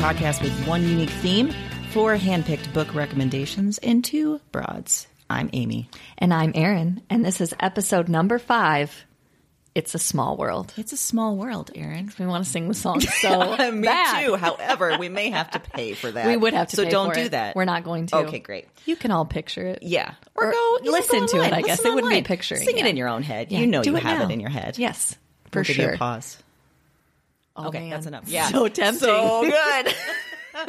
Podcast with one unique theme, four handpicked book recommendations, and two broads. I'm Amy. And I'm Erin, and this is episode number five. It's a small world. It's a small world, Erin. We want to sing the song so Me bad. too. However, we may have to pay for that. We would have to. So don't do it. that. We're not going to. Okay, great. You can all picture it. Yeah, Or go listen go to it. I guess. Listen It wouldn't be picturing Sing it in your own head. Yeah, you know do you it have now. it in your head. Yes, for We'll sure. pause. Oh, okay, man. that's enough. Yeah, so tempting. So good.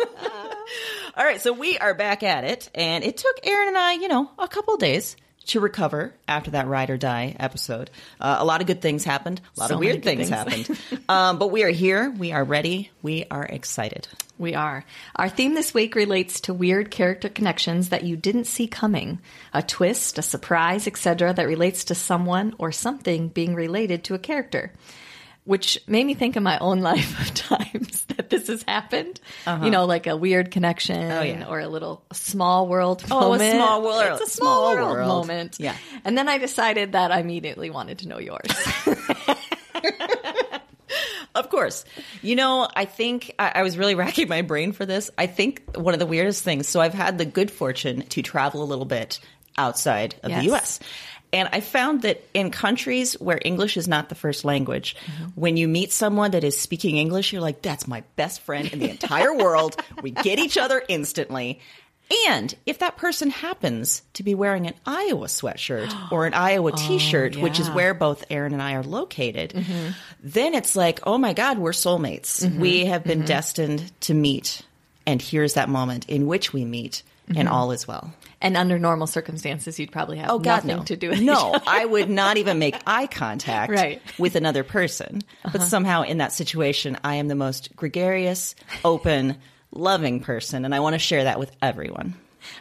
All right, so we are back at it, and it took Erin and I, you know, a couple days to recover after that ride or die episode. Uh, a lot of good things happened. A lot So of weird things, things. happened. um, but we are here. We are ready. We are excited. We are. Our theme this week relates to weird character connections that you didn't see coming. A twist, a surprise, etc. that relates to someone or something being related to a character. Which made me think of my own life of times that this has happened. Uh-huh. You know, like a weird connection Oh, yeah. or a little small world Oh, a moment. small world- It's a small, small world, world. moment. Yeah. And then I decided that I immediately wanted to know yours. Of course. You know, I think I, I was really racking my brain for this. I think one of the weirdest things. So I've had the good fortune to travel a little bit outside of Yes. the U.S. And I found that in countries where English is not the first language, when you meet someone that is speaking English, you're like, that's my best friend in the entire world. We get each other instantly. And if that person happens to be wearing an Iowa sweatshirt or an Iowa oh, t shirt, which is where both Erin and I are located, mm-hmm. then it's like, oh my God, we're soulmates. Mm-hmm. We have been mm-hmm. destined to meet. And here's that moment in which we meet, and all is well. And under normal circumstances, you'd probably have Oh God, nothing no. to do with no. I would not even make eye contact Right. Uh-huh. with another person. But somehow in that situation, I am the most gregarious, open, loving person, and I want to share that with everyone.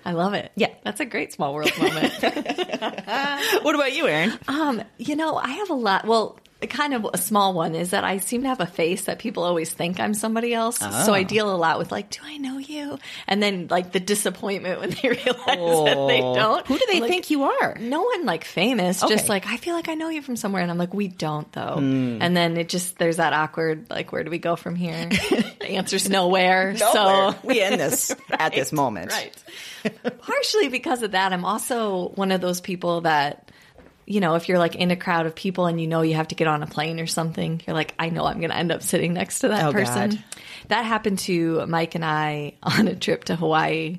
I love it. Yeah. That's a great small world moment. What about you, Erin? um, you know, I have a lot. Well, kind of a small one is that I seem to have a face that people always think I'm somebody else. So Oh. I deal a lot with like, do I know you? And then like the disappointment when they realize that they don't. Who do they like, think you are? No one like famous, Okay. just like I feel like I know you from somewhere, and I'm like, we don't though. Hmm. And then it just there's that awkward like, where do we go from here? the answer's nowhere. Nowhere. So we end this at this moment. Right. Partially because of that, I'm also one of those people that, you know, if you're like in a crowd of people and you know you have to get on a plane or something, you're like, I know I'm going to end up sitting next to that Oh, person. God. That happened to Mike and I on a trip to Hawaii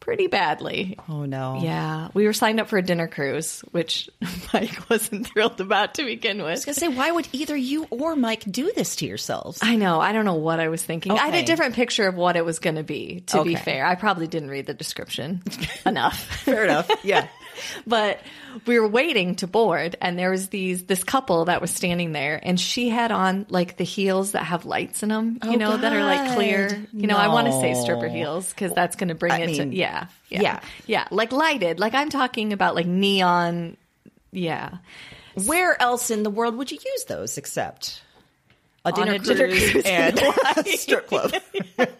pretty badly. Oh no. Yeah, we were signed up for a dinner cruise, which Mike wasn't thrilled about to begin with. I was gonna say, why would either you or Mike do this to yourselves? I know. I don't know what I was thinking. I had a different picture of what it was going to be. To be fair, I probably didn't read the description enough. Fair enough. Yeah. but we were waiting to board and there was these this couple that was standing there and she had on like the heels that have lights in them you Oh, know that are like clear. God. you know i want to say stripper heels because that's going to bring I it mean, to yeah, yeah. yeah. yeah like lighted. Like i'm talking about like neon. Yeah. Where else in the world would you use those except a dinner, a dinner cruise, cruise and a strip club?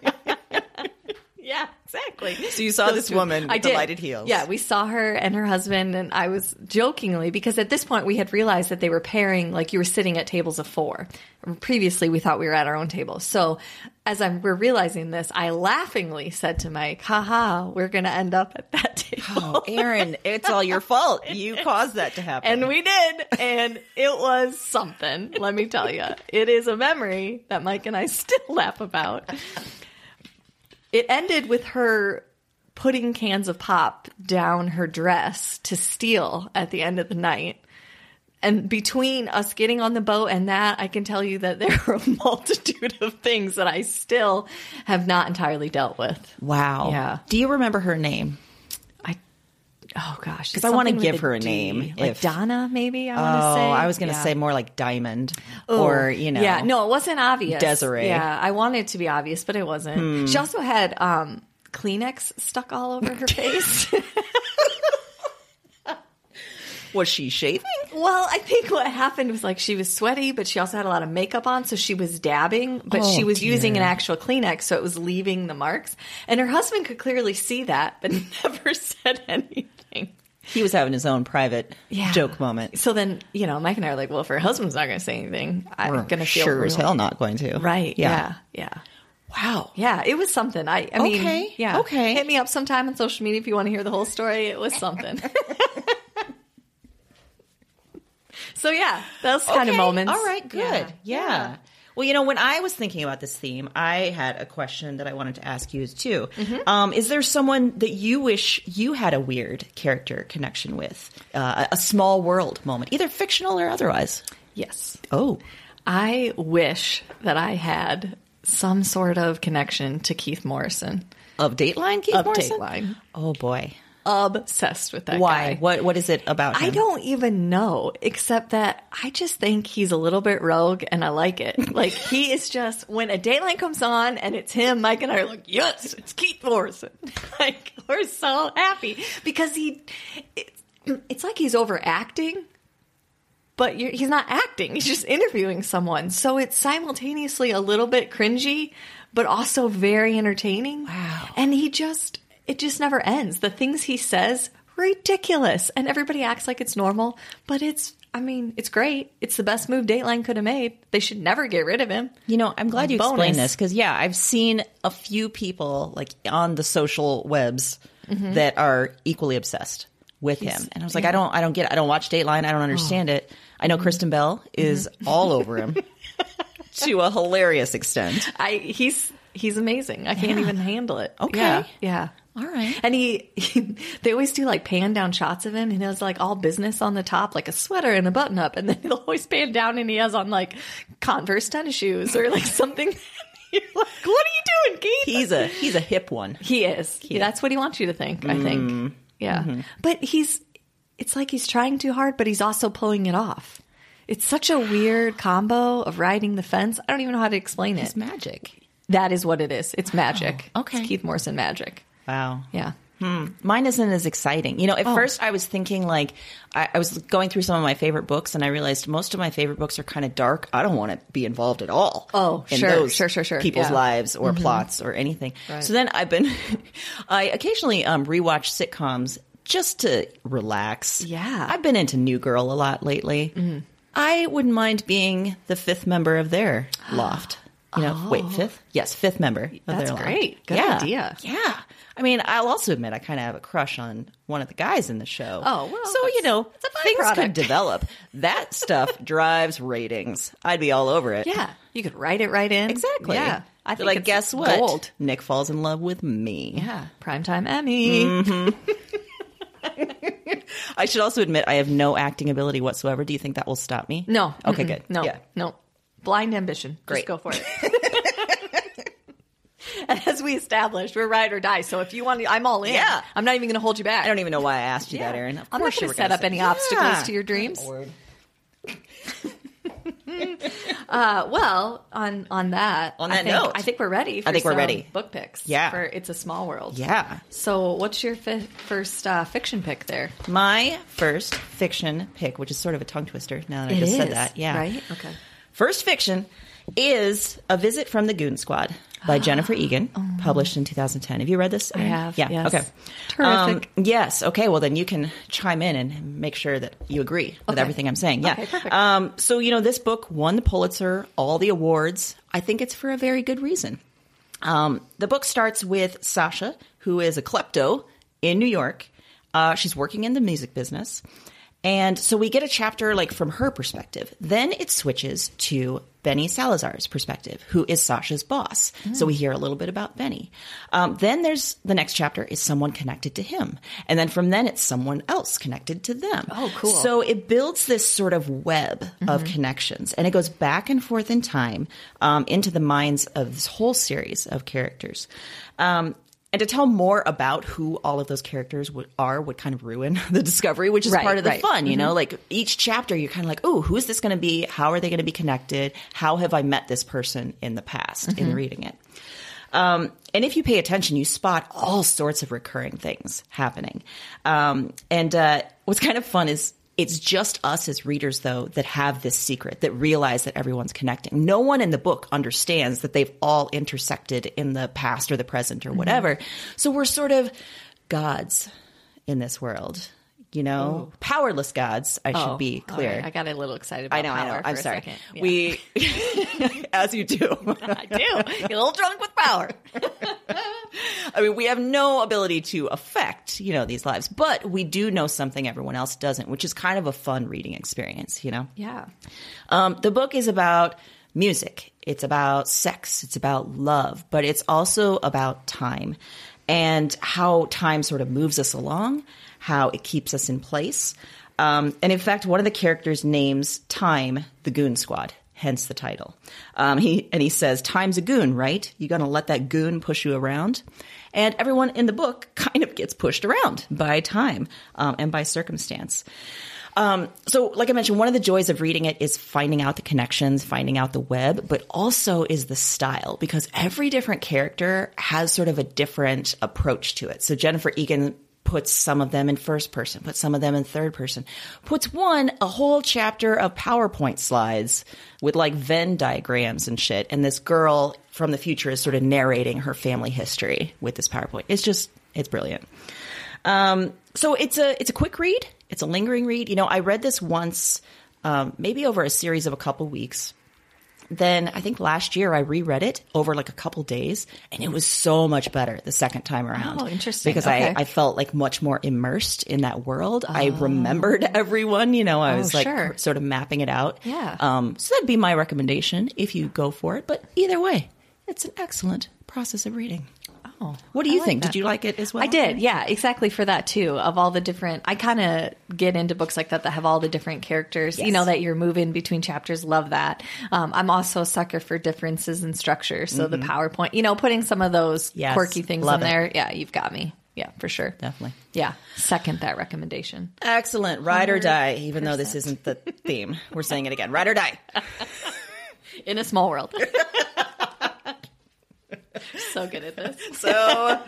Exactly. So you saw this two- woman with I the did. lighted heels. Yeah, we saw her and her husband, and I was jokingly because at this point we had realized that they were pairing like you were sitting at tables of four. Previously, we thought we were at our own table. So as I'm we're realizing this, I laughingly said to Mike, "Haha, we're going to end up at that table." Oh, Erin, it's all your fault. You caused that to happen. And we did, and it was something. Let me tell you, it is a memory that Mike and I still laugh about. It ended with her putting cans of pop down her dress to steal at the end of the night. And between us getting on the boat and that, I can tell you that there are a multitude of things that I still have not entirely dealt with. wow. Yeah. Do you remember her name? I, gosh, because I wanna give a her a D. name like if- Donna, maybe. I want to Oh, say. I was going to Yeah. say more like Diamond Oh, or, you know. Yeah, no, it wasn't obvious. Desiree. Hmm. Yeah, I wanted it to be obvious, but it wasn't. She also had um, Kleenex stuck all over her face. Was she shaving? well, I think what happened was like she was sweaty, but she also had a lot of makeup on, so she was dabbing, but Oh, she was using an actual Kleenex, so it was leaving the marks. And her husband could clearly see that, but never said anything. He was having his own private Yeah. joke moment. So then, you know, Mike and I are like, well, if her husband's not going to say anything, I'm going to feel sure as hell not going to. Right. Yeah. Yeah. Wow. Yeah, it was something. I, I mean, Okay, yeah. okay. Hit me up sometime on social media if you want to hear the whole story. It was something. so yeah, those kind of moments. All right, good. Yeah. Well, you know, when I was thinking about this theme, I had a question that I wanted to ask you too. Mm-hmm. Um, is there someone that you wish you had a weird character connection with? Uh, a small world moment, either fictional or otherwise? Yes. Oh, I wish that I had some sort of connection to Keith Morrison. of Dateline, Keith Of Morrison? Dateline. Oh boy. Obsessed with that Why? guy. What What is it about him? I don't even know, except that I just think he's a little bit rogue and I like it. Like, he is just, when a Dateline comes on and it's him, Mike and I are like, yes, it's Keith Morrison. like, we're so happy because he, it's, it's like he's overacting, but you're, he's not acting. He's just interviewing someone. So it's simultaneously a little bit cringy, but also very entertaining. Wow. And he just, it just never ends. The things he says, ridiculous. And everybody acts like it's normal, but it's, I mean, it's great. It's the best move Dateline could have made. They should never get rid of him. You know, I'm glad you Bonus. explained this because yeah, I've seen a few people like on the social webs Mm-hmm. that are equally obsessed with him, and I was like, I don't, I don't get, it. I don't watch Dateline, I don't understand Oh. it. I know Mm-hmm. Kristen Bell is all over him to a hilarious extent. I, he's, he's amazing. I can't even handle it. Okay. Yeah. yeah. All right. And he, he, they always do like pan down shots of him, and he has like all business on the top, like a sweater and a button up, and then they'll always pan down, and he has on like Converse tennis shoes or like something. You're like, what are you doing, Keith? He's a he's a hip one. he is. That's what he wants you to think. I think. Mm-hmm. Yeah, mm-hmm. but he's. It's like he's trying too hard, but he's also pulling it off. It's such a weird combo of riding the fence. I don't even know how to explain it. It's magic. That is what it is. It's magic. Oh, okay. It's Keith Morrison magic. Wow. Yeah. Mine isn't as exciting. You know, at Oh. first I was thinking like I, I was going through some of my favorite books, and I realized most of my favorite books are kind of dark. I don't want to be involved at all. Oh, in sure, those sure, sure, sure. People's Yeah. Mm-hmm. lives or plots or anything. So then I've been, I occasionally um, rewatch sitcoms just to relax. Yeah. Mm-hmm. I've been into New Girl a lot lately. I wouldn't mind being the fifth member of their loft. You know, wait, fifth? Yes, fifth member. of Oh. That's their line. great. Good yeah. idea. Yeah. I mean, I'll also admit I kind of have a crush on one of the guys in the show. Oh, well, so you know, things could develop. That stuff drives ratings. I'd be all over it. Yeah, you could write it right in. exactly. Yeah, I think like, guess what? Gold. Nick falls in love with me. Yeah, primetime Emmy. Mm. I should also admit I have no acting ability whatsoever. Do you think that will stop me? No. Okay, Mm-mm. good. No. Yeah. No. Blind ambition. Great. Just go for it. and as we established, we're ride or die. So if you want to, I'm all in. Yeah. I'm not even going to hold you back. I don't even know why I asked you that, Erin. Of I'm not going to set up say- any Yeah. obstacles to your dreams. uh, well, on on that, On I that think, note. I think we're ready. For I think we're ready. Book picks. Yeah. For it's a small world. Yeah. So, what's your fi- first uh, fiction pick there? My first fiction pick, which is sort of a tongue twister now that I It just said that. Yeah. right? Okay. First fiction is A Visit from the Goon Squad by Jennifer Egan, published in 2010. Have you read this? Oh. I have, Yeah. yes. Okay. Terrific. Um, yes. Okay. Well, then you can chime in and make sure that you agree with Okay. everything I'm saying. Yeah. Okay, perfect. Um, so, you know, this book won the Pulitzer, all the awards. I think it's for a very good reason. Um, the book starts with Sasha, who is a klepto in New York. Uh, she's working in the music business. And so we get a chapter like from her perspective. Then it switches to Benny Salazar's perspective, who is Sasha's boss. So we hear a little bit about Benny. Um, then there's the next chapter is someone connected to him. And then from then it's someone else connected to them. Oh, cool. So it builds this sort of web of connections and it goes back and forth in time um, into the minds of this whole series of characters. Um, and to tell more about who all of those characters would, are would kind of ruin the discovery, which is Right, part of the right. Mm-hmm. fun, you know? Like each chapter, you're kind of like, oh, who is this going to be? How are they going to be connected? How have I met this person in the past Mm-hmm. in reading it? Um, and if you pay attention, you spot all sorts of recurring things happening. Um, and uh, what's kind of fun is it's just us as readers, though, that have this secret, that realize that everyone's connecting. No one in the book understands that they've all intersected in the past or the present or mm-hmm. whatever. So we're sort of gods in this world. You know, powerless gods. I should Oh, be clear. right. I got a little excited. About I know, I know. I'm sorry. Yeah. We, as you do. I do. You're a little drunk with power. I mean, we have no ability to affect, you know, these lives, but we do know something everyone else doesn't, which is kind of a fun reading experience, you know? Yeah. Um, the book is about music. It's about sex. It's about love, but it's also about time and how time sort of moves us along, how it keeps us in place. Um, and in fact, one of the characters names time the Goon Squad, hence the title. Um, he and he says, "Time's a goon, right? You gonna let that goon push you around?" And everyone in the book kind of gets pushed around by time um, and by circumstance. Um, so, like I mentioned, one of the joys of reading it is finding out the connections, finding out the web, but also is the style because every different character has sort of a different approach to it. So, Jennifer Egan puts some of them in first person, puts some of them in third person, puts one a whole chapter of PowerPoint slides with like Venn diagrams and shit. And this girl from the future is sort of narrating her family history with this PowerPoint. It's just, it's brilliant. Um, so it's a it's a quick read. It's a lingering read. You know, I read this once, um, maybe over a series of a couple weeks. Then I think last year I reread it over like a couple days, and it was so much better the second time around. Oh, interesting. Because Okay. I, I felt like much more immersed in that world. I remembered everyone. You know, I Oh, was like sure. sort of mapping it out. Yeah. Um, so that'd be my recommendation if you go for it. But either way, it's an excellent process of reading. Oh, What do you like think? that. Did you like it as well? I did, yeah, exactly for that too. Of all the different, I kind of get into books like that that have all the different characters. You know that you're moving between chapters. Love that. Um, I'm also a sucker for differences in structure. So the PowerPoint, you know, putting some of those Mm-hmm. Yes, quirky things love in it. there. Yeah, you've got me. Yeah, for sure. Definitely. Yeah, second that recommendation. Excellent. Ride or die, even though this isn't the theme. We're saying it again. Ride or die. In a small world. so good at this. So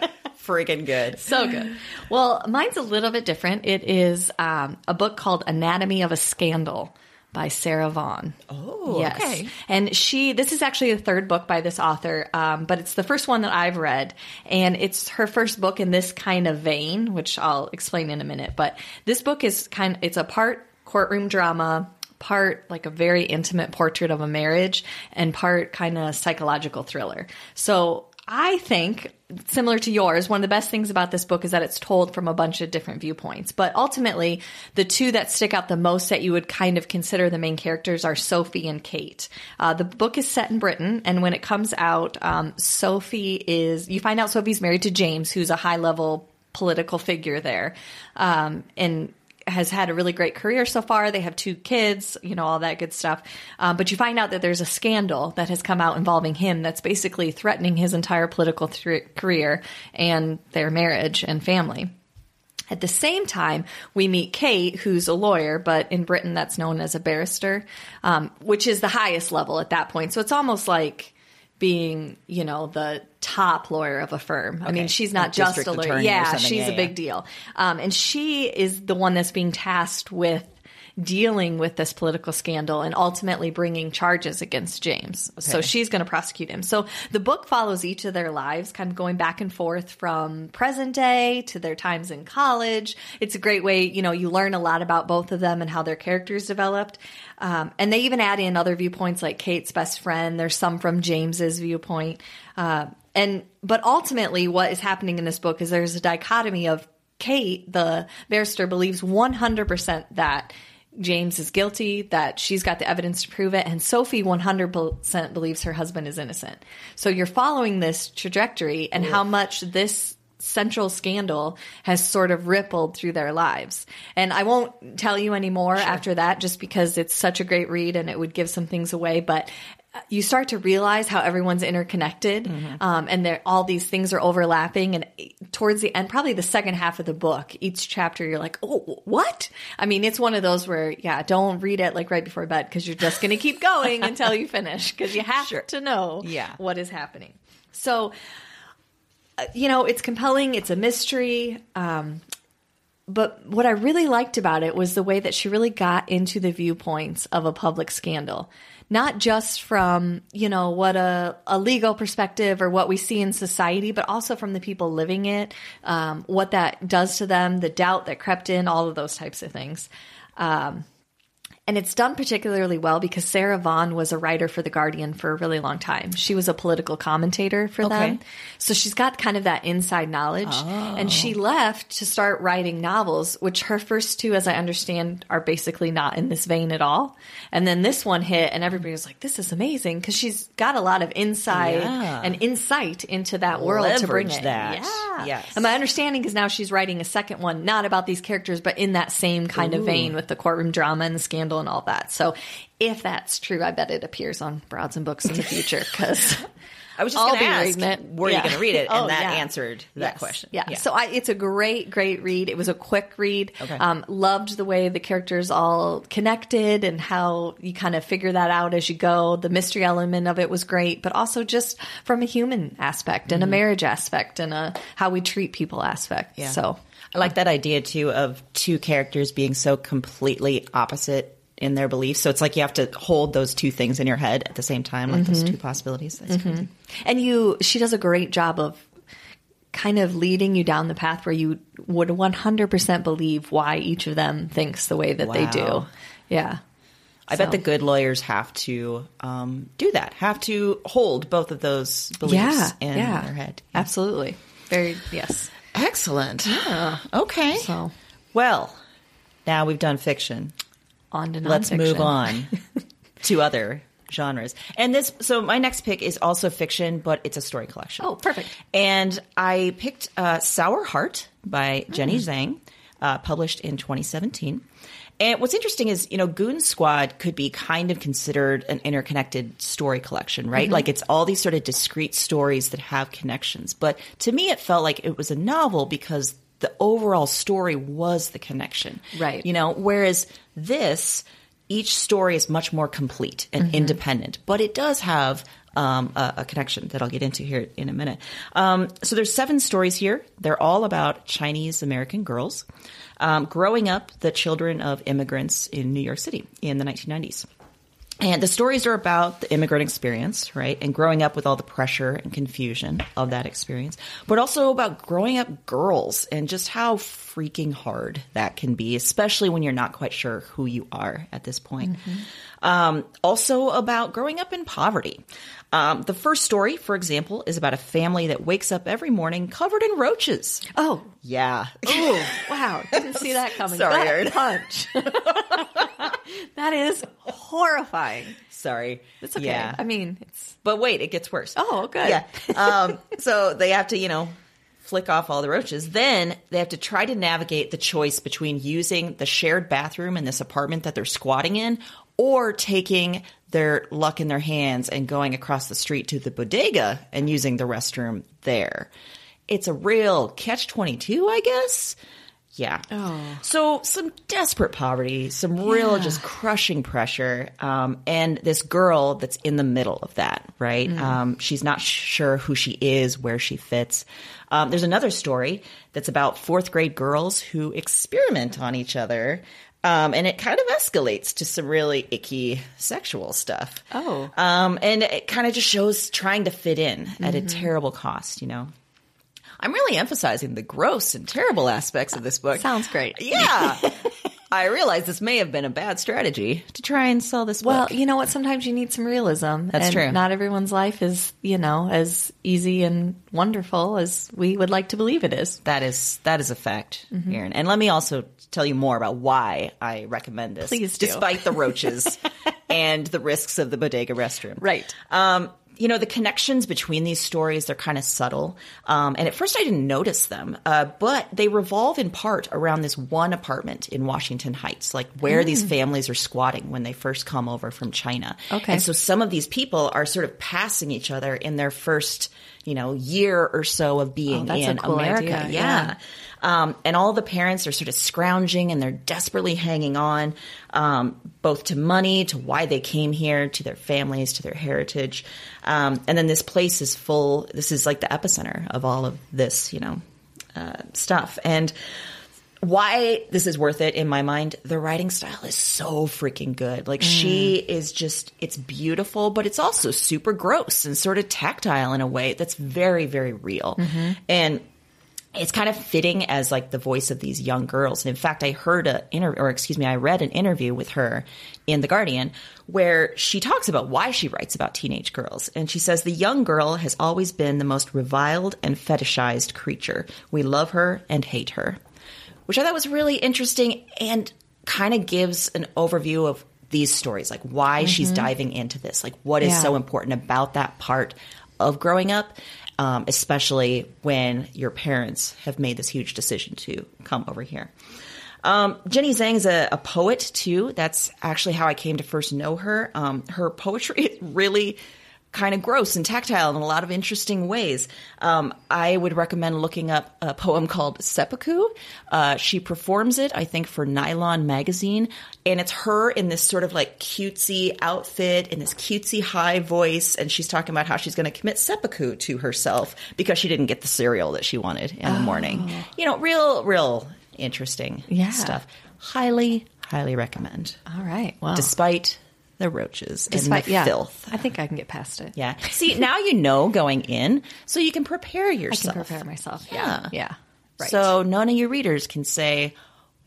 freaking good. So good. Well, mine's a little bit different. It is um, a book called Anatomy of a Scandal by Sarah Vaughan. Oh, yes. okay. And she, this is actually the third book by this author, um, but it's the first one that I've read. And it's her first book in this kind of vein, which I'll explain in a minute. But this book is kind it's a part courtroom drama, part like a very intimate portrait of a marriage and part kind of psychological thriller. So I think similar to yours, one of the best things about this book is that it's told from a bunch of different viewpoints. But ultimately, the two that stick out the most that you would kind of consider the main characters are Sophie and Kate. Uh, the book is set in Britain, and when it comes out, um, Sophie is, you find out Sophie's married to James, who's a high level political figure there. Um, and has had a really great career so far. They have two kids, you know, all that good stuff. Um, but you find out that there's a scandal that has come out involving him that's basically threatening his entire political th- career and their marriage and family. At the same time, we meet Kate, who's a lawyer, but in Britain that's known as a barrister, um, which is the highest level at that point. So it's almost like being, you know, the top lawyer of a firm. I mean, she's not Like just a lawyer. Yeah, she's Yeah, a big deal. Um, and she is the one that's being tasked with dealing with this political scandal and ultimately bringing charges against James. So she's going to prosecute him. So the book follows each of their lives, kind of going back and forth from present day to their times in college. It's a great way, you know, you learn a lot about both of them and how their characters developed. Um, and they even add in other viewpoints like Kate's best friend. There's some from James's viewpoint. Uh, and, but ultimately what is happening in this book is there's a dichotomy of Kate, the barrister, believes 100% that James is guilty, that she's got the evidence to prove it, and Sophie 100% believes her husband is innocent. So you're following this trajectory and how much this central scandal has sort of rippled through their lives. And I won't tell you any more after that just because it's such a great read and it would give some things away, but you start to realize how everyone's interconnected um, and all these things are overlapping. And towards the end probably the second half of the book each chapter you're like oh what? I mean it's one of those where yeah don't read it like right before bed because you're just going to keep going until you finish because you have to know Yeah. what is happening. So uh, you know it's compelling it's a mystery um, but what I really liked about it was the way that she really got into the viewpoints of a public scandal. Not just from, you know, what a, a legal perspective or what we see in society, but also from the people living it, um, what that does to them, the doubt that crept in, all of those types of things. Um, and it's done particularly well because Sarah Vaughan was a writer for The Guardian for a really long time. She was a political commentator for them. So she's got kind of that inside knowledge. And she oh. left to start writing novels, which her first two, as I understand, are basically not in this vein at all. And then this one hit, and everybody was like, this is amazing because she's got a lot of insight Yeah. and insight into that world to bring Leverage it. that. Yeah. Yes. And my understanding is now she's writing a second one, not about these characters, but in that same kind of vein with the courtroom drama and the scandal and all that. So if that's true, I bet it appears on Broads and Books in the future because I was just going to be ask, reading it. were Yeah. you going to read it? And Oh, that yeah. answered that Yes. question. Yeah. So I, it's a great, great read. It was a quick read. Okay. Um, loved the way the characters all connected and how you kind of figure that out as you go. The mystery element of it was great, but also just from a human aspect and a marriage aspect and a how we treat people aspect. Yeah. So I like that idea too of two characters being so completely opposite in their beliefs. So it's like you have to hold those two things in your head at the same time, like Mm-hmm. those two possibilities. That's crazy. And you, she does a great job of kind of leading you down the path where you would 100% believe why each of them thinks the way that they do. Yeah. I bet the good lawyers have to um, do that, have to hold both of those beliefs Yeah. in yeah. their head. Absolutely. Very, yes. Excellent. Okay. So Well, now we've done fiction. On to Let's move on to other genres. And this, so my next pick is also fiction, but it's a story collection. Oh, perfect. And I picked uh, Sour Heart by Jenny Hmm. Zhang, uh, published in 2017. And what's interesting is, you know, Goon Squad could be kind of considered an interconnected story collection, right? Mm-hmm. Like it's all these sort of discrete stories that have connections. But to me, it felt like it was a novel because the overall story was the connection. Right. You know, whereas this, each story is much more complete and Mm-hmm. independent, but it does have um, a, a connection that I'll get into here in a minute. Um, so there's seven stories here. They're all about Chinese American girls um, growing up the children of immigrants in New York City in the 1990s. And the stories are about the immigrant experience, right? And growing up with all the pressure and confusion of that experience, but also about growing up girls and just how freaking hard that can be, especially when you're not quite sure who you are at this point. Um, also about growing up in poverty. Um, the first story, for example, is about a family that wakes up every morning covered in roaches. Oh, Yeah. oh, wow! Didn't see that coming. Sorry, Erin. punch. that is horrifying. Sorry. It's okay. Yeah. I mean, it's But wait, it gets worse. Oh, good. Yeah. Um, so they have to, you know, flick off all the roaches. Then they have to try to navigate the choice between using the shared bathroom in this apartment that they're squatting in or taking their luck in their hands and going across the street to the bodega and using the restroom there. It's a real catch 22, I guess. Yeah. Oh. So some desperate poverty, some real just crushing pressure, um, and this girl that's in the middle of that, right? Um, she's not sure who she is, where she fits. Um, there's another story that's about fourth grade girls who experiment on each other. Um, and it kind of escalates to some really icky sexual stuff. Oh. Um, and it kind of just shows trying to fit in at a terrible cost, you know? I'm really emphasizing the gross and terrible aspects of this book. sounds great. Yeah. I realize this may have been a bad strategy to try and sell this Well, book. you know what? Sometimes you need some realism. That's and true. Not everyone's life is, you know, as easy and wonderful as we would like to believe it is. That is that is a fact, Mm-hmm. Erin. And let me also tell you more about why I recommend this. Please do. Despite the roaches and the risks of the bodega restroom. Right. Um, you know, the connections between these stories, they're kind of subtle. Um, and at first I didn't notice them, uh, but they revolve in part around this one apartment in Washington Heights, like where these families are squatting when they first come over from China. Mm. Okay. And so some of these people are sort of passing each other in their first, you know, year or so of being Oh, in cool America. idea, yeah. yeah. Um, and all the parents are sort of scrounging and they're desperately hanging on, um, both to money, to why they came here, to their families, to their heritage. Um, and then this place is full, this is like the epicenter of all of this, you know, uh, stuff. And why this is worth it in my mind, the writing style is so freaking good. Like she mm. is just, it's beautiful, but it's also super gross and sort of tactile in a way that's very, very real. Mm-hmm. And it's kind of fitting as like the voice of these young girls. And in fact, I heard a inter- or excuse me, I read an interview with her in the Guardian where she talks about why she writes about teenage girls. And she says the young girl has always been the most reviled and fetishized creature. We love her and hate her, which I thought was really interesting and kind of gives an overview of these stories, like why she's diving into this, like what is Yeah. so important about that part of growing up, um, especially when your parents have made this huge decision to come over here. Um, Jenny Zhang's a, a poet too. That's actually how I came to first know her. Um, her poetry is really kind of gross and tactile in a lot of interesting ways. Um, I would recommend looking up a poem called Seppuku. Uh, she performs it, I think, for Nylon magazine, and it's her in this sort of like cutesy outfit in this cutesy high voice, and she's talking about how she's going to commit seppuku to herself because she didn't get the cereal that she wanted in the morning. You know, real, real interesting Yeah. stuff. Highly, highly recommend. All right. Well, Despite the roaches despite and the yeah, filth. I think I can get past it. Yeah. See, now you know going in, so you can prepare I yourself. can prepare myself. Yeah. Yeah. Yeah. Right. So none of your readers can say,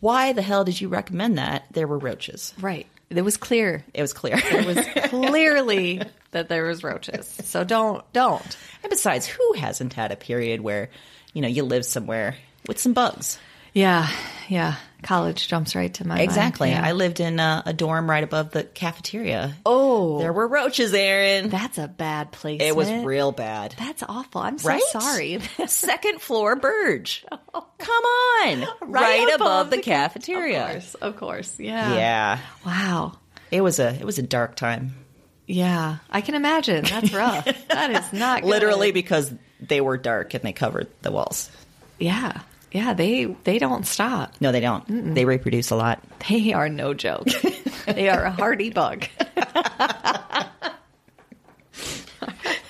why the hell did you recommend that? There were roaches. right. It was clear. It was clear. It was clearly that there was roaches. So don't don't. and besides, who hasn't had a period where, you know, you live somewhere with some bugs? Yeah. Yeah. College jumps right to my mind. Exactly. Yeah. I lived in a, a dorm right above the cafeteria. Oh, There were roaches, Erin. that's a bad place. It was real bad. That's awful. I'm so Right? sorry. Second floor Burge. Oh. Come on. Right, above, the cafeteria. Of course. Of course. Yeah. Yeah. Wow. It was a it was a dark time. Yeah. I can imagine. That's rough. that is not good. Literally because they were dark and they covered the walls. Yeah. Yeah. They they don't stop. No, they don't. They reproduce a lot. They are no joke. they are a hardy bug.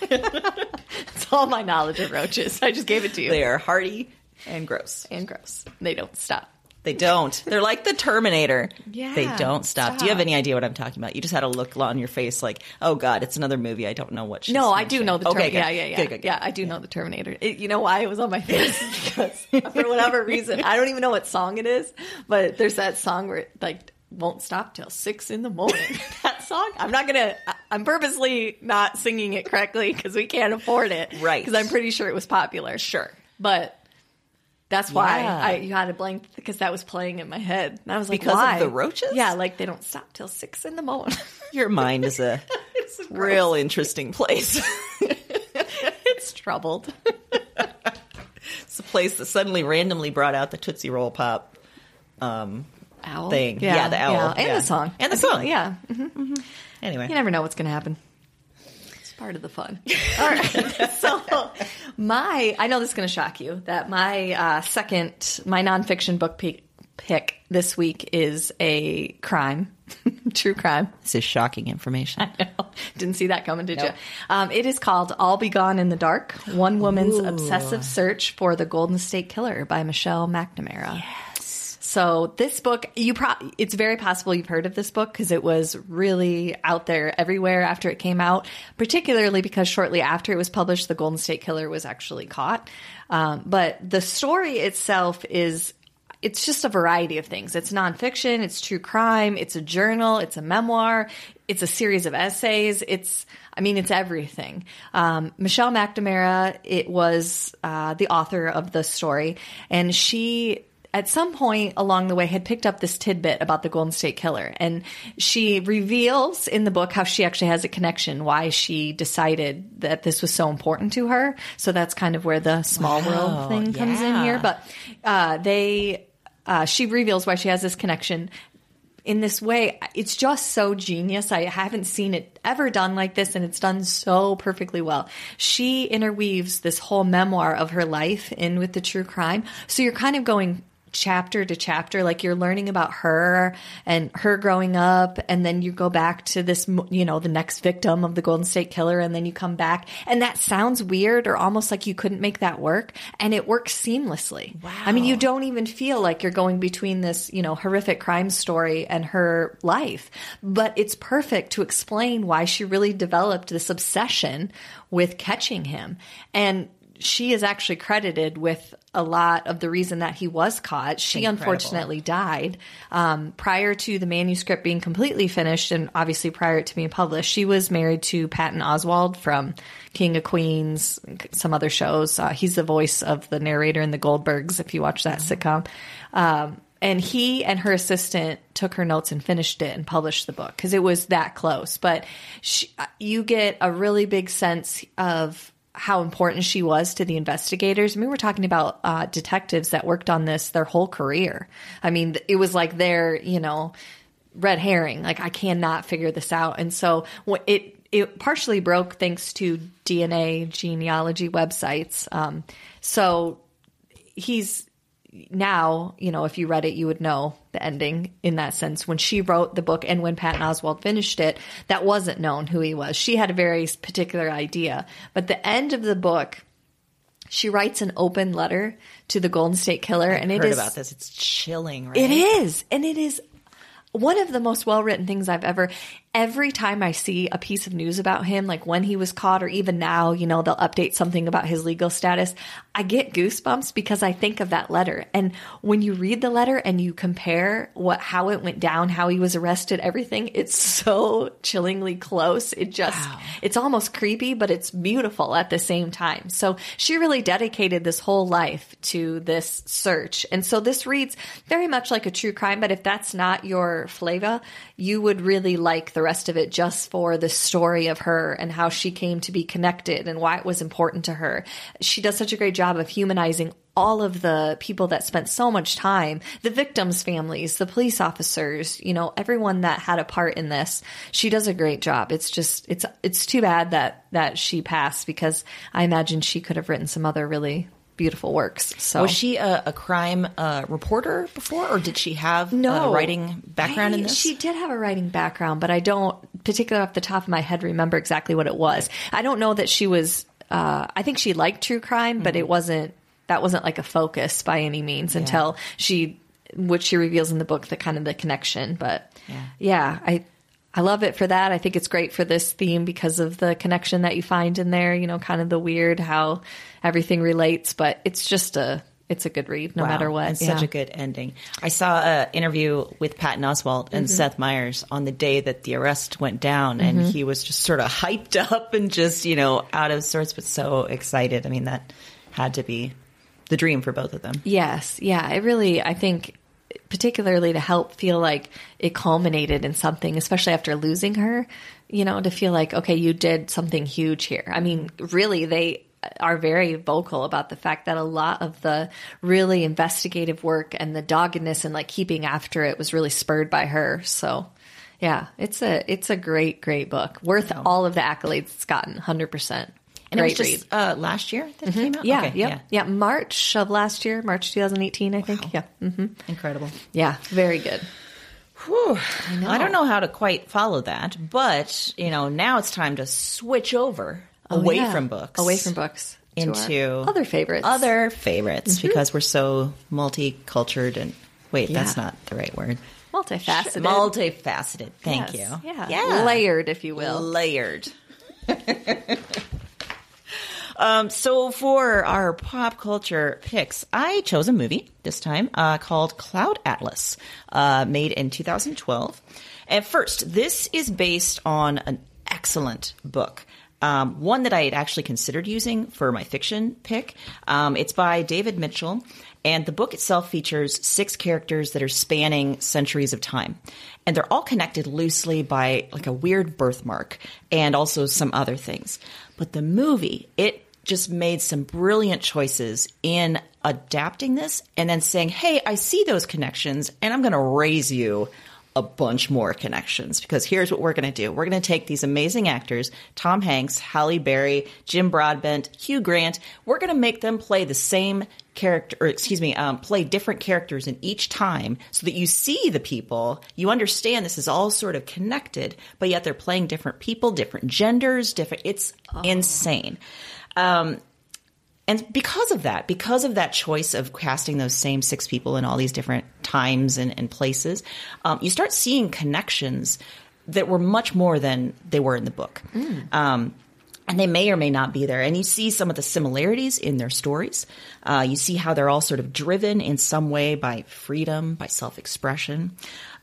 That's all my knowledge of roaches. I just gave it to you. They are hardy and gross. and gross. They don't stop. They don't. They're like the Terminator. Yeah, They don't stop. Do you have any idea what I'm talking about? You just had a look on your face like, oh God, it's another movie. I don't know what she's No, I do know the Okay, Terminator. good. Yeah, yeah, yeah. Good, good, good. Yeah, I do know the Terminator. It, you know why it was on my face? because for whatever reason, I don't even know what song it is, but there's that song where it like won't stop till six in the morning. that song. I'm not gonna. I'm purposely not singing it correctly because we can't afford it. Right. Because I'm pretty sure it was popular. Sure. But. That's why Yeah. I you had a blank because that was playing in my head. And I was like, Because of the roaches? Yeah, like they don't stop till six in the morning. Your mind is a gross. real interesting place. It's troubled. it's a place that suddenly randomly brought out the Tootsie Roll Pop um, owl thing. Yeah, the owl. and Yeah. the song, And the song. Yeah, Mhm. Anyway. you never know what's going to happen. Part of the fun. All right. so my, I know this is going to shock you that my uh, second, my nonfiction book pick, pick this week is a crime, true crime. This is shocking information. I know. Didn't see that coming, did you? Um, it is called I'll Be Gone in the Dark One Woman's Obsessive Search for the Golden State Killer by Michelle McNamara. Yes. So this book, you pro- it's very possible you've heard of this book because it was really out there everywhere after it came out, particularly because shortly after it was published, the Golden State Killer was actually caught. Um, but the story itself is it's just a variety of things. It's nonfiction, it's true crime, it's a journal, it's a memoir, it's a series of essays. It's, I mean, it's everything. Um, Michelle McNamara, it was uh, the author of the story, and she at some point along the way had picked up this tidbit about the Golden State Killer. And she reveals in the book how she actually has a connection, why she decided that this was so important to her. So that's kind of where the small world thing comes in here. But uh, they, uh, she reveals why she has this connection in this way. It's just so genius. I haven't seen it ever done like this, and it's done so perfectly well. She interweaves this whole memoir of her life in with the true crime. So you're kind of going chapter to chapter like you're learning about her and her growing up and then you go back to this you know the next victim of the golden state killer and then you come back. And that sounds weird or almost like you couldn't make that work and it works seamlessly. Wow i mean you don't even feel like you're going between this you know horrific crime story and her life. But it's perfect to explain why she really developed this obsession with catching him. And she is actually credited with a lot of the reason that he was caught. She unfortunately died um, prior to the manuscript being completely finished, and obviously prior to being published. She was married to Patton Oswalt from King of Queens, some other shows. Uh, he's the voice of the narrator in the Goldbergs. If you watch that sitcom. Um, and he and her assistant took her notes and finished it and published the book because it was that close. But she, you get a really big sense of how important she was to the investigators. I mean, we're talking about uh, detectives that worked on this their whole career. I mean, it was like their, you know, red herring. Like, I cannot figure this out. And so it, it partially broke thanks to DNA genealogy websites. Um, so he's now, you know, if you read it, you would know the ending in that sense. When she wrote the book and when Patton Oswalt finished it, that wasn't known who he was. She had a very particular idea. But the end of the book, she writes an open letter to the Golden State Killer, and it Heard is about this. It's chilling, right? it is, and it is one of the most well written things I've ever. Every time I see a piece of news about him, like when he was caught, or even now, you know, they'll update something about his legal status. I get goosebumps because I think of that letter. And when you read the letter and you compare what how it went down, how he was arrested, everything, it's so chillingly close. It just it's almost creepy, but it's beautiful at the same time. So she really dedicated this whole life to this search. And so this reads very much like a true crime, but if that's not your flavor, you would really like the rest of it just for the story of her and how she came to be connected and why it was important to her. She does such a great job of humanizing all of the people that spent so much time, the victims' families, the police officers, you know, everyone that had a part in this. She does a great job. It's just it's it's too bad that that she passed because I imagine she could have written some other really beautiful works. So Was she a, a crime uh, reporter before, or did she have no a writing background I- in this? She did have a writing background, but I don't, particularly off the top of my head, remember exactly what it was. I don't know that she was. Uh, I think she liked true crime, but Mm-hmm. it wasn't. That wasn't like a focus by any means until she which she reveals in the book, the kind of the connection. But yeah, I I love it for that. I think it's great for this theme because of the connection that you find in there. You know, kind of the weird how everything relates, but it's just a it's a good read no Wow, matter what. And Yeah. such a good ending. I saw an interview with Patton Oswalt and Mm-hmm. Seth Meyers on the day that the arrest went down, and Mm-hmm. he was just sort of hyped up and just, you know, out of sorts, but so excited. I mean, that had to be the dream for both of them. Yes, yeah, it really, I think, particularly to help feel like it culminated in something, especially after losing her, you know, to feel like, okay, you did something huge here. I mean, really, they are very vocal about the fact that a lot of the really investigative work and the doggedness and like keeping after it was really spurred by her. So, yeah, it's a it's a great great book, worth all of the accolades it's gotten, hundred percent. And Great it was just uh, last year that it came out? Yeah, Okay, yep, yeah, March of last year, March 2018, I think. Yeah, mm-hmm. Incredible. yeah, very good. Whew. I, don't know how to quite follow that, but, you know, now it's time to switch over away Oh, yeah. from books. away from books Into other favorites. Other favorites because we're so multicultured and wait, that's not the right word. multifaceted, Multifaceted. Thank Yes, you. Yeah. Yeah. layered, if you will. Layered. um, so for our pop culture picks, I chose a movie this time uh, called Cloud Atlas, uh, made in 2012. At first, this is based on an excellent book. Um, one that I had actually considered using for my fiction pick. Um, it's by David Mitchell, and the book itself features six characters that are spanning centuries of time. And they're all connected loosely by like a weird birthmark and also some other things. But the movie, it just made some brilliant choices in adapting this and then saying, hey, I see those connections and I'm going to raise you a bunch more connections because here's what we're going to do. We're going to take these amazing actors, Tom Hanks, Halle Berry, Jim Broadbent, Hugh Grant. We're going to make them play the same character, or excuse me, um, play different characters in each time so that you see the people, you understand this is all sort of connected, but yet they're playing different people, different genders, different, it's insane. Um, and because of that, because of that choice of casting those same six people in all these different times and, and places, um, you start seeing connections that were much more than they were in the book. Um, and they may or may not be there. And you see some of the similarities in their stories. Uh, you see how they're all sort of driven in some way by freedom, by self expression.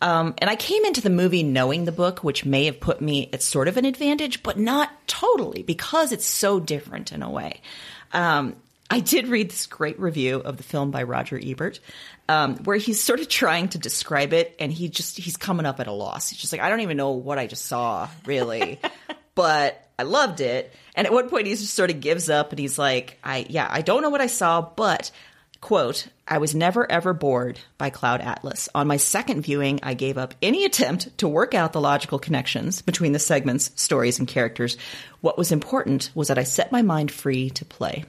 Um, and I came into the movie knowing the book, which may have put me at sort of an advantage, but not totally because it's so different in a way. Um, I did read this great review of the film by Roger Ebert, um, where he's sort of trying to describe it, and he just he's coming up at a loss. He's just like, I don't even know what I just saw, really, but I loved it. And at one point, he just sort of gives up, and he's like, I yeah, I don't know what I saw, but quote, I was never ever bored by Cloud Atlas. On my second viewing, I gave up any attempt to work out the logical connections between the segments, stories, and characters. What was important was that I set my mind free to play.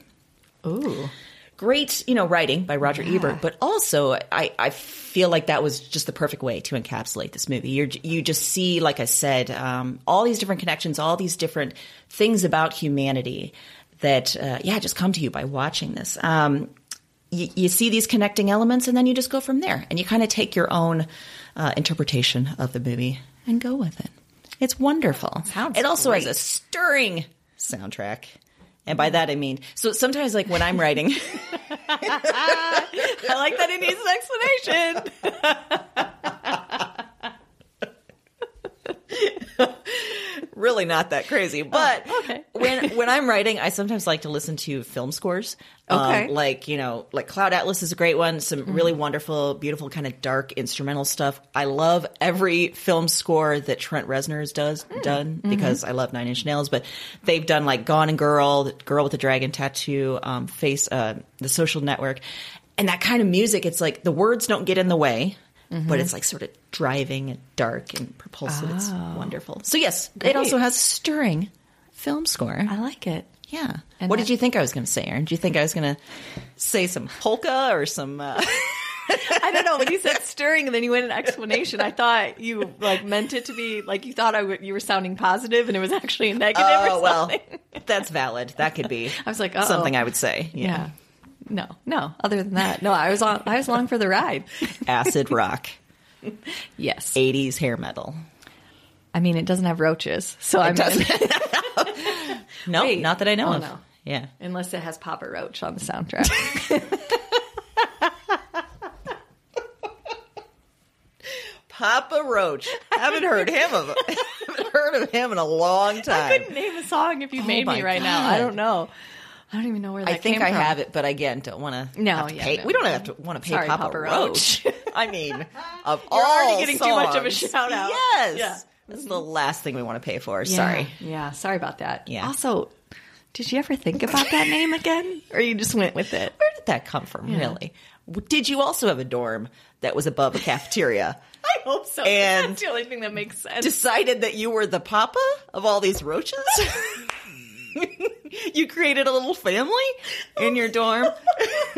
Ooh. Great, you know, writing by Roger Ebert, but also I, I feel like that was just the perfect way to encapsulate this movie. You're, you just see, like I said, um, all these different connections, all these different things about humanity that, uh, yeah, just come to you by watching this. Um, you, you see these connecting elements, and then you just go from there, and you kind of take your own uh, interpretation of the movie and go with it. It's wonderful. Sounds it also has a stirring soundtrack. And by that I mean, so sometimes like when I'm writing, I like that it needs an really not that crazy, but okay. when when I'm writing, I sometimes like to listen to film scores. Um, Okay. like you know, like Cloud Atlas is a great one. Some really wonderful, beautiful, kind of dark instrumental stuff. I love every film score that Trent Reznor's does done because I love Nine Inch Nails. But they've done like Gone and Girl, Girl with the Dragon Tattoo, um, Face, uh, The Social Network, and that kind of music. It's like the words don't get in the way. But it's like sort of driving and dark and propulsive. It's wonderful. So yes, it also has stirring film score. I like it. Yeah. And what that- did you think I was going to say, Erin? Did you think I was going to say some polka or some? Uh... I don't know when you said stirring and then you went an explanation. I thought you like meant it to be like you thought I would, you were sounding positive and it was actually a negative. oh well, that's valid. That could be. I was like, uh-oh. something I would say. yeah. No, no. Other than that, no. I was on. I was along for the ride. Acid rock, Yes. 80s hair metal. I mean, it doesn't have roaches, so I'm No, Wait. not that I know Oh, of. no. Yeah. unless it has Papa Roach on the soundtrack. Papa Roach. Haven't heard him of haven't heard of him in a long time. I couldn't name a song if you oh made me right now. I don't know. I don't even know where that I think I from. have it, but again, don't want to. No, yeah, pay. no. we don't have to want to pay Sorry, Papa, Papa Roach. I mean, of You're all already getting too much of a shout out. Yes, Yeah. that's the last thing we want to pay for. Yeah, Sorry. Yeah, sorry about that. Yeah. Also, did you ever think about that name again, or you just went with it? Where did that come from? Really? Did you also have a dorm that was above a cafeteria? I hope so. And- that's the only thing that makes sense. Decided that you were the papa of all these roaches. you created a little family in your dorm.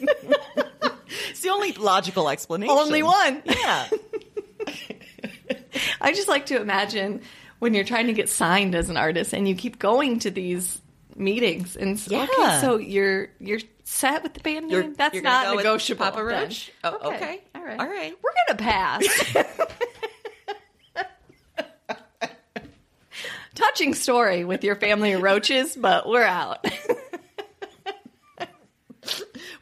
it's the only logical explanation. Only one. Yeah. I just like to imagine when you're trying to get signed as an artist and you keep going to these meetings and s- okay, Yeah. so you're you're set with the band name. You're- That's you're not go negotiable. Papa. Roach? Oh, okay. All right. All right. We're gonna pass. Touching story with your family of roaches, but we're out.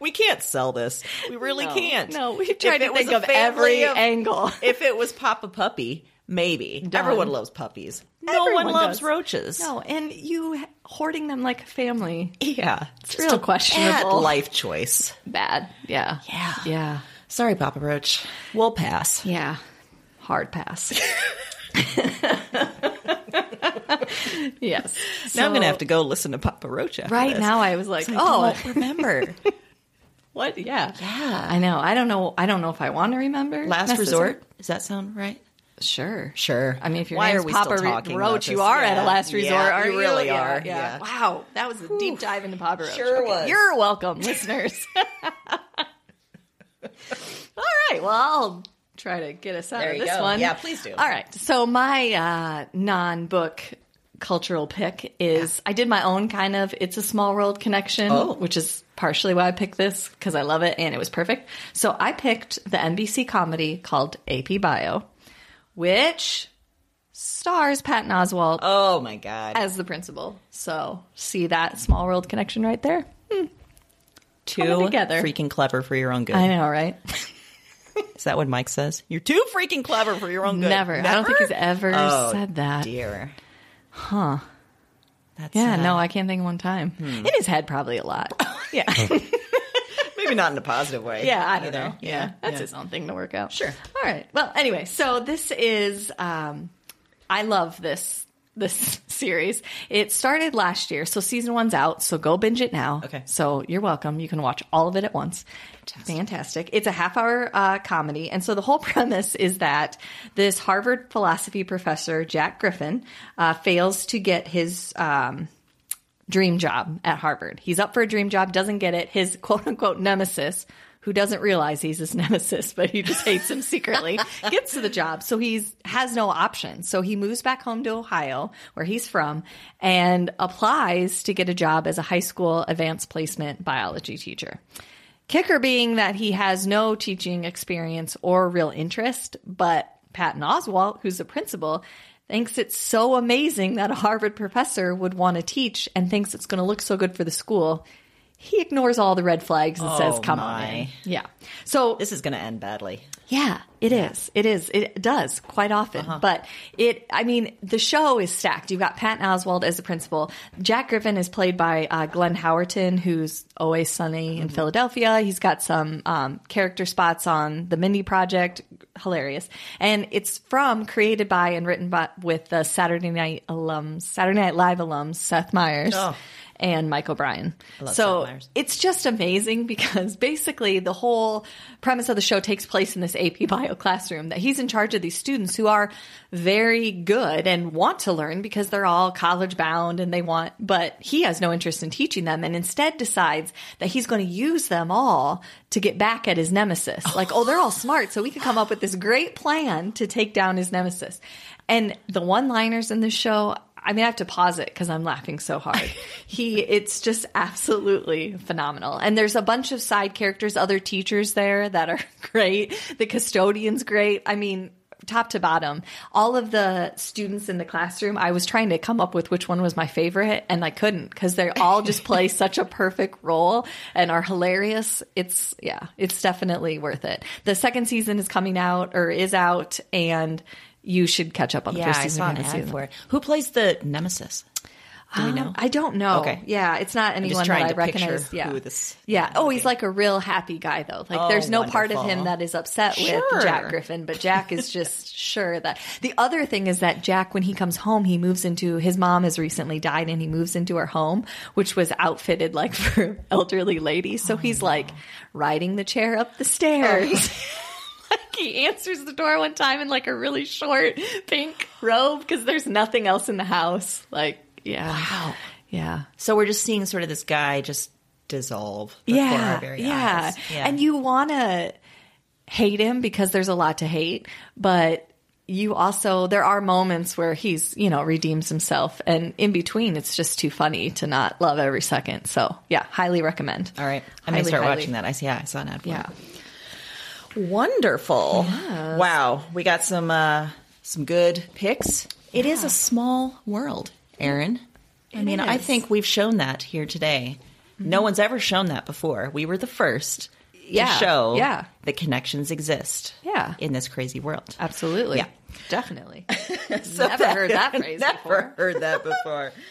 We can't sell this. We really No. can't. No, we've tried to think of every of- angle. If it was Papa Puppy, maybe. Done. Everyone loves puppies. No Everyone one loves does. roaches. No, and you hoarding them like a family. Yeah. It's real questionable. life choice. Bad. Yeah. Yeah. Yeah. Sorry, Papa Roach. We'll pass. Yeah. Hard pass. yes. Now I'm going to have to go listen to Papa Roach after Right this. now, I was like, oh, I oh, remember. what? Yeah. Yeah. I know. I don't know. I don't know if I want to remember. Last resort. Does that sound right? Sure. Sure. I mean, if your Why name's Papa still Ro- talking about Roach, you are at a last resort, Yeah, are you you? really Yeah, are. Yeah. Yeah. Wow. That was a deep dive into Papa Roach. Sure Okay, was. You're welcome, listeners. All right. Well, I'll try to get us out There of this go. one. Yeah, please do. All right. So my uh, non-book cultural pick is I did my own kind of it's a small world connection, Oh. which is partially why I picked this because I love it and it was perfect. So I picked the NBC comedy called AP Bio, which stars Patton Oswalt Oh, my God. as the principal. So see that small world connection right there. Too coming together. freaking clever for your own good. I know, right? Is that what Mike says? You're too freaking clever for your own good. Never. I don't think he's ever Oh, said that. Dear. Huh. That's Yeah, no, I can't think of one time. Hmm. In his head, probably a lot. Yeah. maybe not in a positive way. Yeah, I don't either. know. Yeah, that's yeah. his own thing to work out. Sure. All right. Well, anyway, so this is um I love this this series. It started last year, so season one's out. So go binge it now. Okay. So you're welcome. You can watch all of it at once. Fantastic. It's a half hour uh, comedy. And so the whole premise is that this Harvard philosophy professor, Jack Griffin, uh, fails to get his um, dream job at Harvard. He's up for a dream job, doesn't get it. His quote unquote nemesis, who doesn't realize he's his nemesis, but he just hates him secretly, gets to the job. So he's has no option. So he moves back home to Ohio, where he's from, and applies to get a job as a high school advanced placement biology teacher. Kicker being that he has no teaching experience or real interest, but Patton Oswalt, who's the principal, thinks it's so amazing that a Harvard professor would want to teach and thinks it's going to look so good for the school. He ignores all the red flags and says, Oh, "Come on in." Yeah. So This is going to end badly. Yeah, it is. It is. It does quite often. Uh-huh. But it, I mean, the show is stacked. You've got Patton Oswalt as the principal. Jack Griffin is played by uh, Glenn Howerton, who's always sunny Mm-hmm. in Philadelphia. He's got some um, character spots on the Mindy Project. Hilarious. And it's from, created by, and written by, with the Saturday Night alums, Saturday Night Live alums, Seth Meyers. Oh. And Mike O'Brien. so it's just amazing because basically the whole premise of the show takes place in this AP bio classroom that he's in charge of these students who are very good and want to learn because they're all college bound and they want, but he has no interest in teaching them and instead decides that he's going to use them all to get back at his nemesis. Like, oh, they're all smart. So we could come up with this great plan to take down his nemesis. And the one liners in this show, I mean, I have to pause it because I'm laughing so hard. he, it's just absolutely phenomenal. And there's a bunch of side characters, other teachers there that are great. The custodian's great. I mean, top to bottom, all of the students in the classroom, I was trying to come up with which one was my favorite and I couldn't because they all just play such a perfect role and are hilarious. It's, yeah, it's definitely worth it. The second season is coming out or is out and you should catch up on the Yeah, first I season. saw if an ad for it. Who plays the nemesis? Do we Um, know? I don't know. Okay. Yeah, it's not anyone that I recognize. Yeah. who this yeah. Oh, he's like a real happy guy though. Like Oh, there's no part of him that is upset Sure. with Jack Griffin, but Jack is just sure that the other thing is that Jack when he comes home, he moves into his mom has recently died and he moves into her home, which was outfitted like for elderly ladies. So he's like riding the chair up the stairs. like he answers the door one time in like a really short pink robe because there's nothing else in the house. Like, yeah. Wow. Yeah. So we're just seeing sort of this guy just dissolve before yeah, our very yeah. eyes. Yeah. And you want to hate him because there's a lot to hate, but you also there are moments where he's you know redeems himself, and in between it's just too funny to not love every second. So yeah, highly recommend. All right. I'm Highly, start highly. watching that. I see. Yeah, I saw an ad for Yeah. it. Wonderful. Wow. We got some uh some good picks. It is a small world, Erin. I mean, I is. Mm-hmm. think we've shown that here today. No one's ever shown that before. We were the first Yeah, to show yeah. that connections exist Yeah. in this crazy world. Absolutely. Yeah. Definitely. Never heard that phrase Never before. heard that before.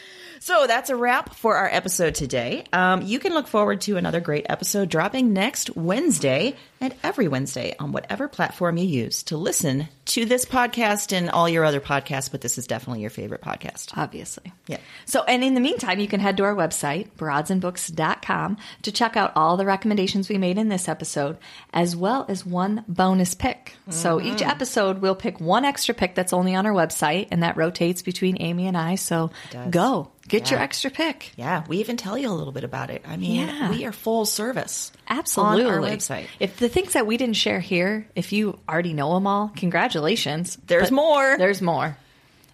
So that's a wrap for our episode today. Um, you can look forward to another great episode dropping next Wednesday and every Wednesday on whatever platform you use to listen to this podcast and all your other podcasts, but this is definitely your favorite podcast. Obviously. Yeah. So, and in the meantime, you can head to our website, broadsandbooks.com, to check out all the recommendations we made in this episode, as well as one bonus pick. So each Mm-hmm. episode, we'll pick one extra pick that's only on our website, and that rotates between Amy and I. So go, get your extra pick. Yeah, we even tell you a little bit about it. I mean, Yeah. we are full service Absolutely. on our website. If the things that we didn't share here, if you already know them all, congratulations. There's more. There's more.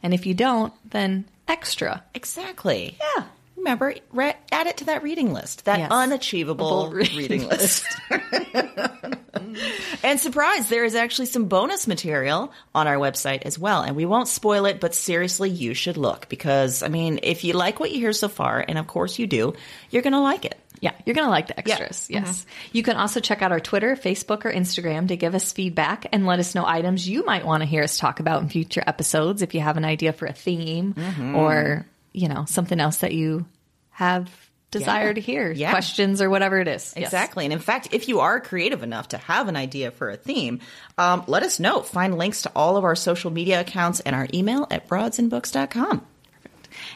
And if you don't, then extra. Exactly. Yeah. Remember, re- add it to that reading list, that Yes. unachievable Reading reading list. and surprise, there is actually some bonus material on our website as well. And we won't spoil it, but seriously, you should look because, I mean, if you like what you hear so far, and of course you do, you're going to like it. Yeah, you're going to like the extras. Yes. Mm-hmm. You can also check out our Twitter, Facebook, or Instagram to give us feedback and let us know items you might want to hear us talk about in future episodes if you have an idea for a theme mm-hmm. or, you know, something else that you have desire Yeah. to hear, Yeah. questions or whatever it is. Yes. Exactly. And in fact, if you are creative enough to have an idea for a theme, um, let us know. Find links to all of our social media accounts and our email at broadsandbooks.com.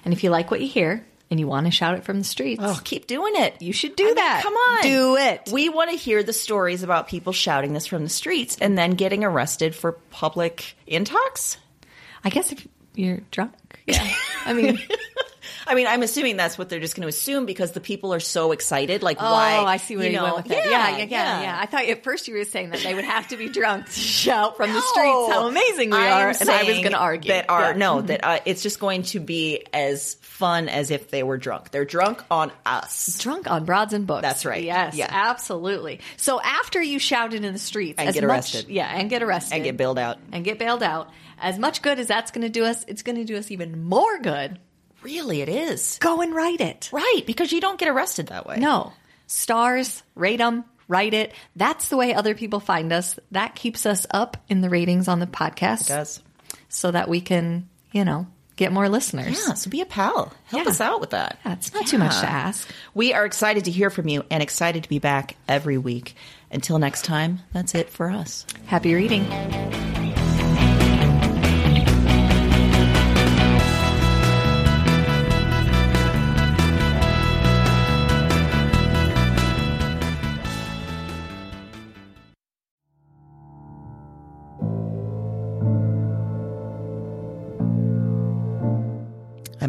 And if you like what you hear and you want to shout it from the streets, Oh, keep doing it. you should do I mean, that. come on. Do it. We want to hear the stories about people shouting this from the streets and then getting arrested for public intox. I guess if you're drunk. Yeah. I mean, I mean, I'm assuming that's what they're just going to assume because the people are so excited. Like, Oh, why? I see where you, know, went with it. Yeah, yeah, yeah, yeah, I thought at first you were saying that they would have to be drunk to shout from the streets how amazing we I'm are, and I was going to argue that are Yeah. no, that uh, it's just going to be as fun as if they were drunk. They're drunk on us. drunk on broads and books. That's right. Yes, Yeah. absolutely. So after you shouted in the streets And as get much- arrested. yeah, and get arrested, And get bailed out. and get bailed out. As much good as that's going to do us, it's going to do us even more good. Really, it is Go and write it. right because you don't get arrested that way. No. Stars, rate them, write it. That's the way other people find us. That keeps us up in the ratings on the podcast. it does. So that we can, you know, get more listeners. Yeah, so be a pal. Help Yeah. us out with that. Yeah, it's not too much to ask. We are excited to hear from you and excited to be back every week. Until next time, that's it for us. Happy reading.